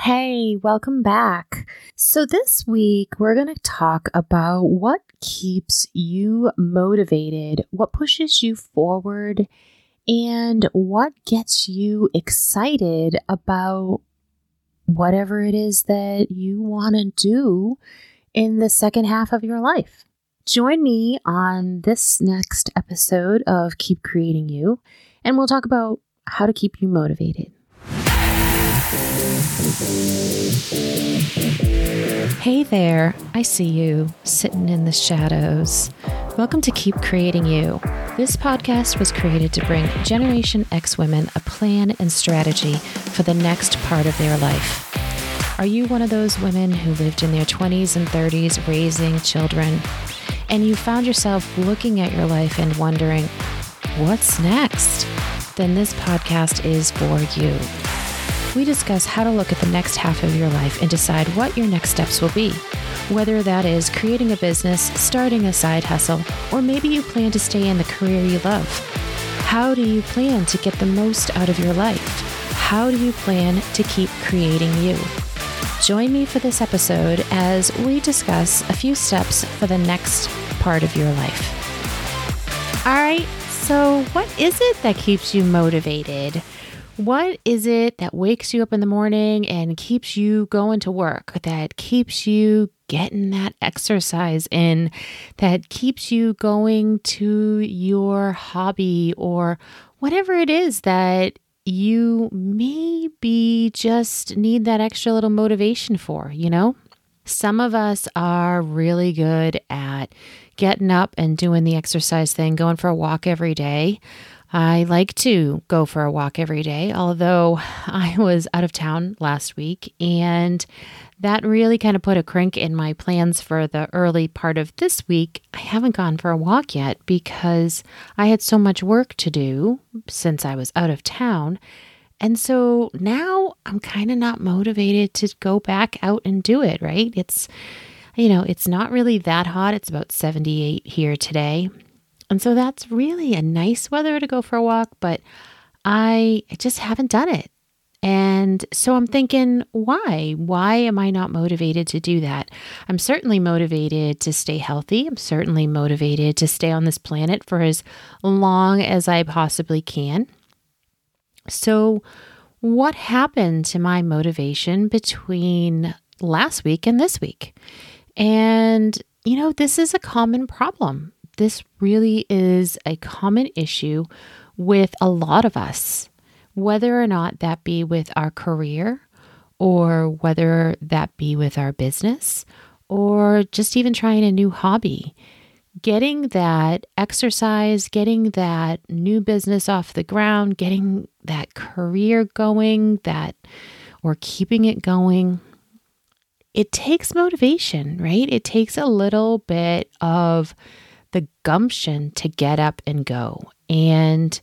Hey, welcome back. So, this week we're going to talk about what keeps you motivated, what pushes you forward, and what gets you excited about whatever it is that you want to do in the second half of your life. Join me on this next episode of Keep Creating You, and we'll talk about how to keep you motivated. Hey there, I see you sitting in the shadows. Welcome to Keep Creating You. This podcast was created to bring Generation X women a plan and strategy for the next part of their life. Are you one of those women who lived in their 20s and 30s raising children, and you found yourself looking at your life and wondering, what's next? Then this podcast is for you we discuss how to look at the next half of your life and decide what your next steps will be. Whether that is creating a business, starting a side hustle, or maybe you plan to stay in the career you love. How do you plan to get the most out of your life? How do you plan to keep creating you? Join me for this episode as we discuss a few steps for the next part of your life. All right, so what is it that keeps you motivated? What is it that wakes you up in the morning and keeps you going to work, that keeps you getting that exercise in, that keeps you going to your hobby or whatever it is that you maybe just need that extra little motivation for, you know? Some of us are really good at getting up and doing the exercise thing, going for a walk every day. I like to go for a walk every day, although I was out of town last week and that really kind of put a crink in my plans for the early part of this week. I haven't gone for a walk yet because I had so much work to do since I was out of town. And so now I'm kind of not motivated to go back out and do it, right? It's, you know, it's not really that hot. It's about 78 here today. And so that's really a nice weather to go for a walk, but I just haven't done it. And so I'm thinking, why? Why am I not motivated to do that? I'm certainly motivated to stay healthy. I'm certainly motivated to stay on this planet for as long as I possibly can. So, what happened to my motivation between last week and this week? And, you know, this is a common problem this really is a common issue with a lot of us, whether or not that be with our career or whether that be with our business or just even trying a new hobby. Getting that exercise, getting that new business off the ground, getting that career going, that or keeping it going, it takes motivation, right? It takes a little bit of the gumption to get up and go. And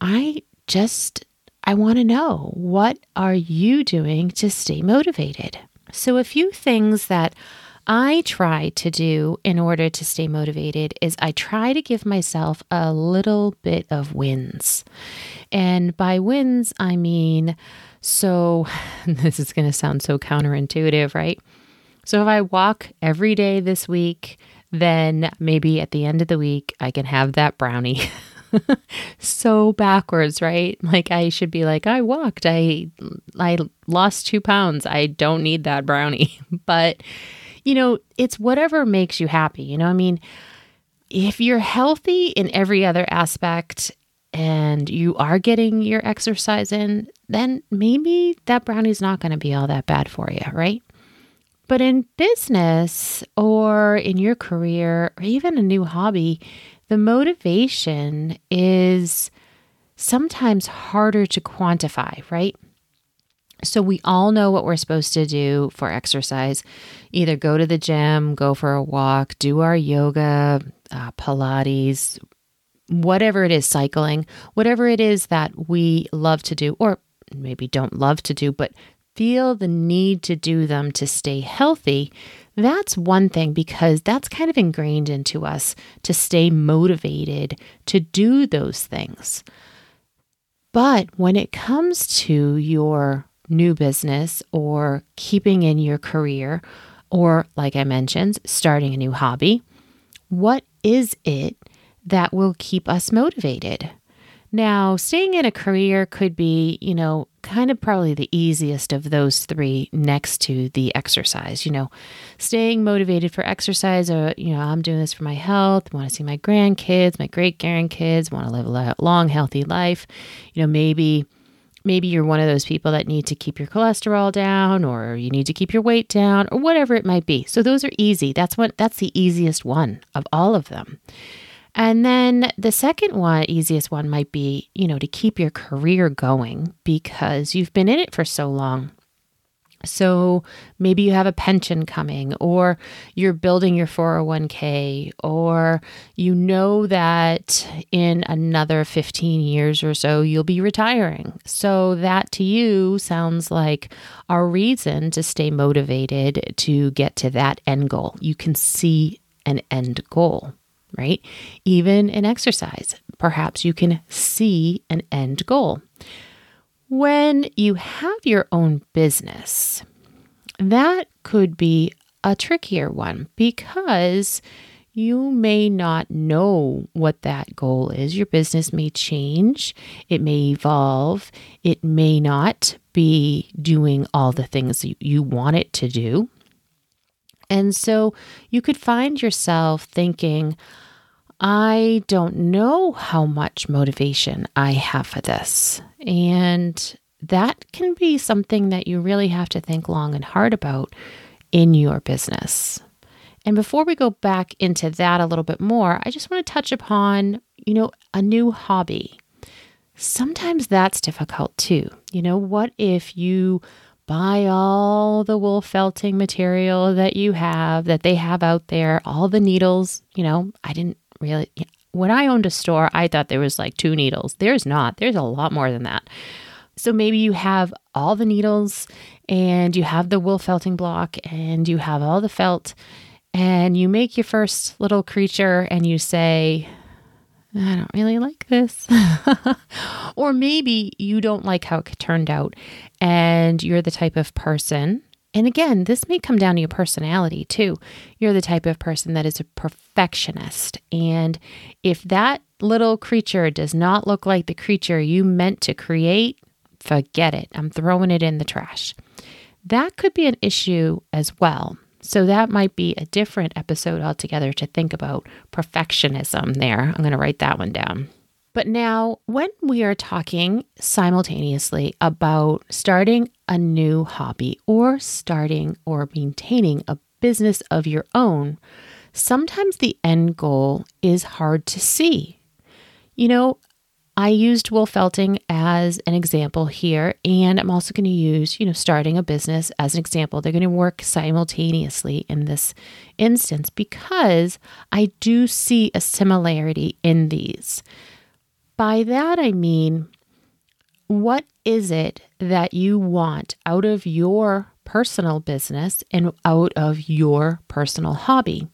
I just I want to know what are you doing to stay motivated? So a few things that I try to do in order to stay motivated is I try to give myself a little bit of wins. And by wins, I mean, so this is going to sound so counterintuitive, right? So if I walk every day this week, then maybe at the end of the week, I can have that brownie. so backwards, right? Like I should be like, I walked, I I lost two pounds. I don't need that brownie. but you know, it's whatever makes you happy. You know, I mean, if you're healthy in every other aspect and you are getting your exercise in, then maybe that brownie's not going to be all that bad for you, right? But in business or in your career or even a new hobby, the motivation is sometimes harder to quantify, right? So we all know what we're supposed to do for exercise either go to the gym, go for a walk, do our yoga, uh, Pilates, whatever it is, cycling, whatever it is that we love to do, or maybe don't love to do, but feel the need to do them to stay healthy, that's one thing because that's kind of ingrained into us to stay motivated to do those things. But when it comes to your new business or keeping in your career or, like I mentioned, starting a new hobby, what is it that will keep us motivated? Now, staying in a career could be, you know, kind of probably the easiest of those three next to the exercise. You know, staying motivated for exercise, or, you know, I'm doing this for my health, want to see my grandkids, my great grandkids, want to live a long, healthy life. You know, maybe maybe you're one of those people that need to keep your cholesterol down or you need to keep your weight down or whatever it might be. So those are easy. That's what that's the easiest one of all of them. And then the second one, easiest one might be, you know, to keep your career going because you've been in it for so long. So maybe you have a pension coming, or you're building your 401k, or you know that in another 15 years or so you'll be retiring. So that to you sounds like a reason to stay motivated to get to that end goal. You can see an end goal, right? Even in exercise, perhaps you can see an end goal. When you have your own business, that could be a trickier one because you may not know what that goal is. Your business may change, it may evolve, it may not be doing all the things you want it to do. And so you could find yourself thinking, I don't know how much motivation I have for this. And that can be something that you really have to think long and hard about in your business. And before we go back into that a little bit more, I just want to touch upon, you know, a new hobby. Sometimes that's difficult too. You know, what if you buy all the wool felting material that you have, that they have out there, all the needles? You know, I didn't really, when I owned a store, I thought there was like two needles. There's not, there's a lot more than that. So maybe you have all the needles and you have the wool felting block and you have all the felt and you make your first little creature and you say, I don't really like this. or maybe you don't like how it turned out and you're the type of person. And again, this may come down to your personality too. You're the type of person that is a perfectionist. And if that little creature does not look like the creature you meant to create, forget it. I'm throwing it in the trash. That could be an issue as well. So, that might be a different episode altogether to think about perfectionism there. I'm going to write that one down. But now, when we are talking simultaneously about starting a new hobby or starting or maintaining a business of your own, sometimes the end goal is hard to see. You know, I used wool felting as an example here, and I'm also going to use, you know, starting a business as an example. They're going to work simultaneously in this instance because I do see a similarity in these. By that, I mean, what is it that you want out of your personal business and out of your personal hobby?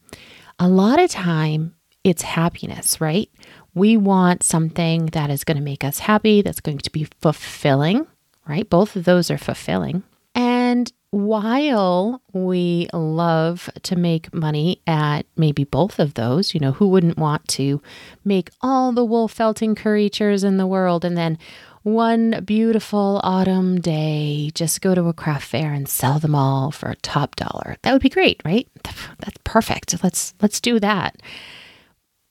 A lot of time, it's happiness, right? We want something that is going to make us happy, that's going to be fulfilling, right? Both of those are fulfilling. And while we love to make money at maybe both of those, you know, who wouldn't want to make all the wool felting creatures in the world and then one beautiful autumn day just go to a craft fair and sell them all for a top dollar. That would be great, right? That's perfect. Let's let's do that.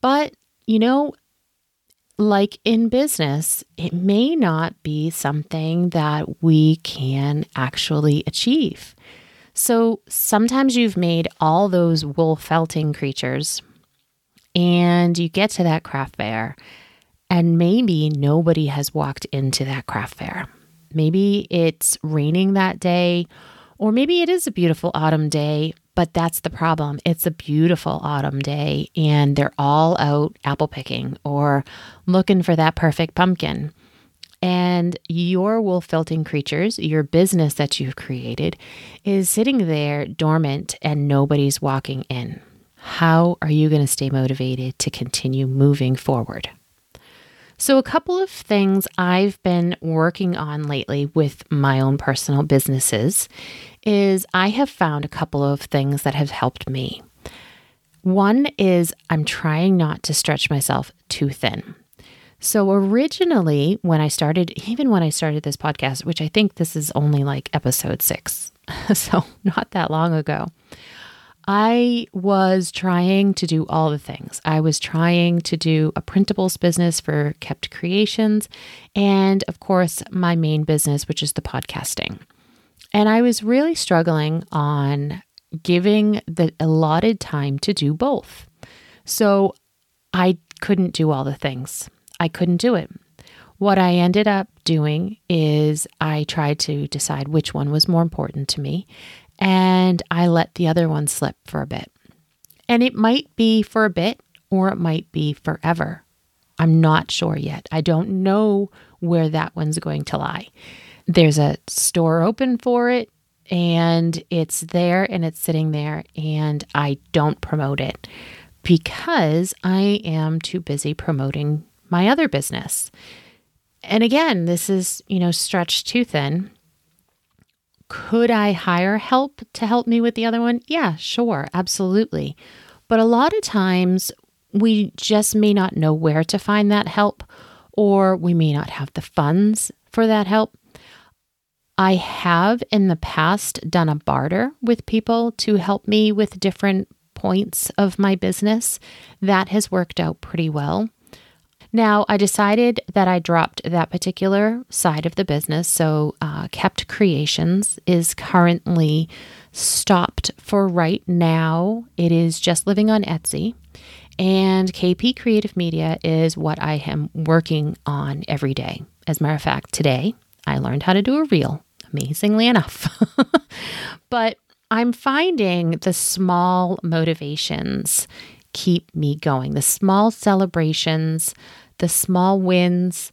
But, you know, like in business, it may not be something that we can actually achieve. So sometimes you've made all those wool felting creatures and you get to that craft fair, and maybe nobody has walked into that craft fair. Maybe it's raining that day, or maybe it is a beautiful autumn day, but that's the problem. It's a beautiful autumn day and they're all out apple picking or looking for that perfect pumpkin. And your wool felting creatures, your business that you've created, is sitting there dormant and nobody's walking in. How are you going to stay motivated to continue moving forward? So, a couple of things I've been working on lately with my own personal businesses is I have found a couple of things that have helped me. One is I'm trying not to stretch myself too thin. So, originally, when I started, even when I started this podcast, which I think this is only like episode six, so not that long ago, I was trying to do all the things. I was trying to do a printables business for Kept Creations, and of course, my main business, which is the podcasting. And I was really struggling on giving the allotted time to do both. So I couldn't do all the things. I couldn't do it. What I ended up doing is I tried to decide which one was more important to me, and I let the other one slip for a bit. And it might be for a bit or it might be forever. I'm not sure yet. I don't know where that one's going to lie. There's a store open for it and it's there and it's sitting there and I don't promote it because I am too busy promoting my other business. And again, this is, you know, stretched too thin. Could I hire help to help me with the other one? Yeah, sure, absolutely. But a lot of times we just may not know where to find that help, or we may not have the funds for that help. I have in the past done a barter with people to help me with different points of my business. That has worked out pretty well. Now, I decided that I dropped that particular side of the business. So, uh, Kept Creations is currently stopped for right now. It is just living on Etsy. And KP Creative Media is what I am working on every day. As a matter of fact, today I learned how to do a reel amazingly enough. but I'm finding the small motivations keep me going, the small celebrations, the small wins.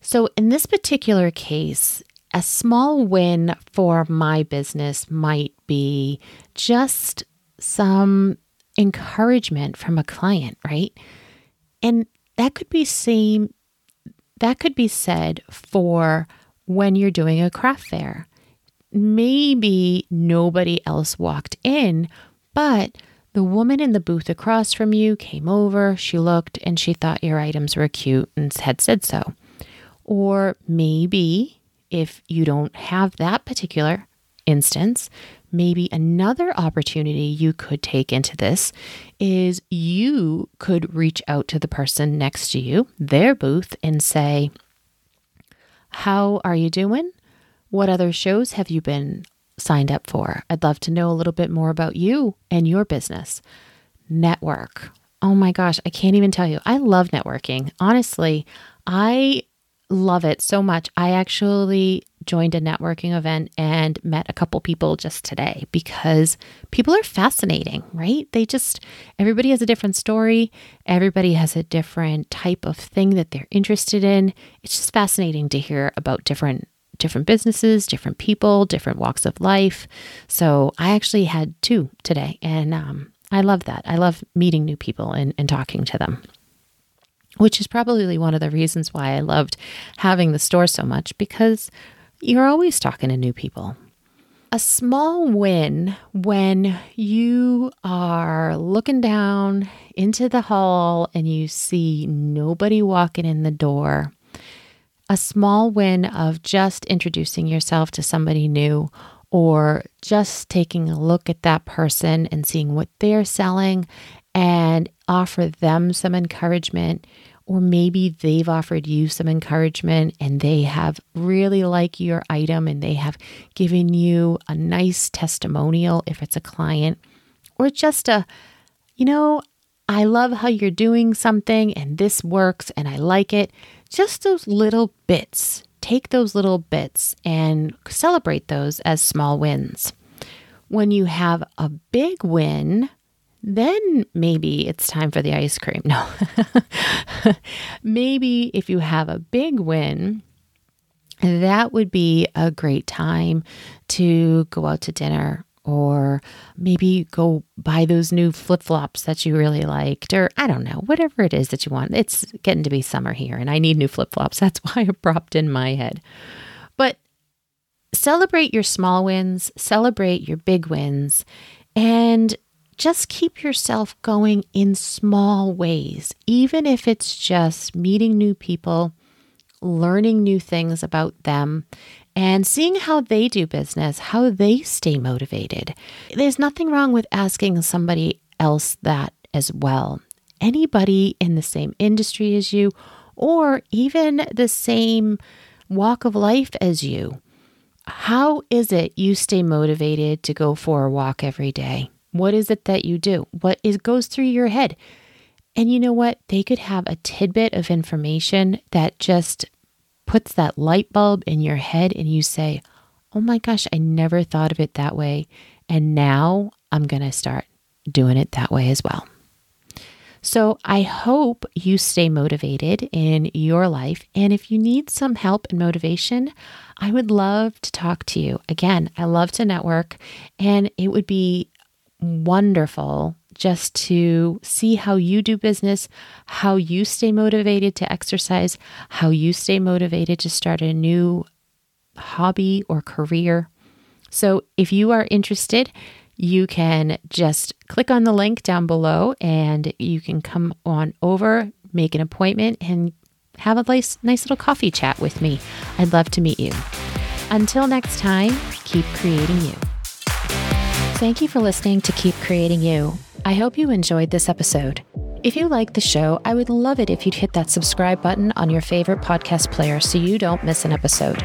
So, in this particular case, a small win for my business might be just some encouragement from a client, right? And that could be same that could be said for when you're doing a craft fair. Maybe nobody else walked in, but the woman in the booth across from you came over, she looked, and she thought your items were cute and had said so. Or maybe if you don't have that particular instance, maybe another opportunity you could take into this is you could reach out to the person next to you, their booth, and say, how are you doing? What other shows have you been signed up for? I'd love to know a little bit more about you and your business. Network. Oh my gosh, I can't even tell you. I love networking. Honestly, I love it so much. I actually joined a networking event and met a couple people just today because people are fascinating, right? They just, everybody has a different story. Everybody has a different type of thing that they're interested in. It's just fascinating to hear about different different businesses, different people, different walks of life. So I actually had two today, and um, I love that. I love meeting new people and, and talking to them which is probably one of the reasons why I loved having the store so much because you're always talking to new people. A small win when you are looking down into the hall and you see nobody walking in the door. A small win of just introducing yourself to somebody new or just taking a look at that person and seeing what they're selling and offer them some encouragement or maybe they've offered you some encouragement and they have really liked your item and they have given you a nice testimonial if it's a client, or just a, you know, I love how you're doing something and this works and I like it. Just those little bits. Take those little bits and celebrate those as small wins. When you have a big win, then maybe it's time for the ice cream. No. maybe if you have a big win, that would be a great time to go out to dinner or maybe go buy those new flip flops that you really liked, or I don't know, whatever it is that you want. It's getting to be summer here and I need new flip flops. That's why it propped in my head. But celebrate your small wins, celebrate your big wins, and just keep yourself going in small ways, even if it's just meeting new people, learning new things about them, and seeing how they do business, how they stay motivated. There's nothing wrong with asking somebody else that as well. Anybody in the same industry as you, or even the same walk of life as you. How is it you stay motivated to go for a walk every day? What is it that you do? What is goes through your head? And you know what? They could have a tidbit of information that just puts that light bulb in your head and you say, "Oh my gosh, I never thought of it that way." And now I'm going to start doing it that way as well. So I hope you stay motivated in your life. And if you need some help and motivation, I would love to talk to you. Again, I love to network, and it would be wonderful just to see how you do business, how you stay motivated to exercise, how you stay motivated to start a new hobby or career. So if you are interested, you can just click on the link down below and you can come on over, make an appointment, and have a nice, nice little coffee chat with me. I'd love to meet you. Until next time, keep creating you. Thank you for listening to Keep Creating You. I hope you enjoyed this episode. If you like the show, I would love it if you'd hit that subscribe button on your favorite podcast player so you don't miss an episode.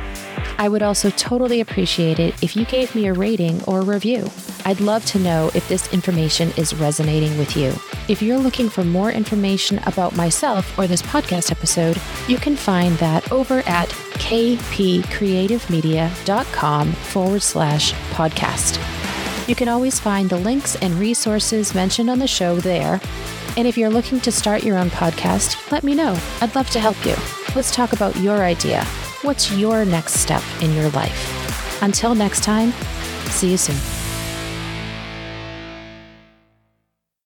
I would also totally appreciate it if you gave me a rating or review. I'd love to know if this information is resonating with you. If you're looking for more information about myself or this podcast episode, you can find that over at kpcreativemedia.com forward slash podcast. You can always find the links and resources mentioned on the show there. And if you're looking to start your own podcast, let me know. I'd love to help you. Let's talk about your idea. What's your next step in your life? Until next time, see you soon.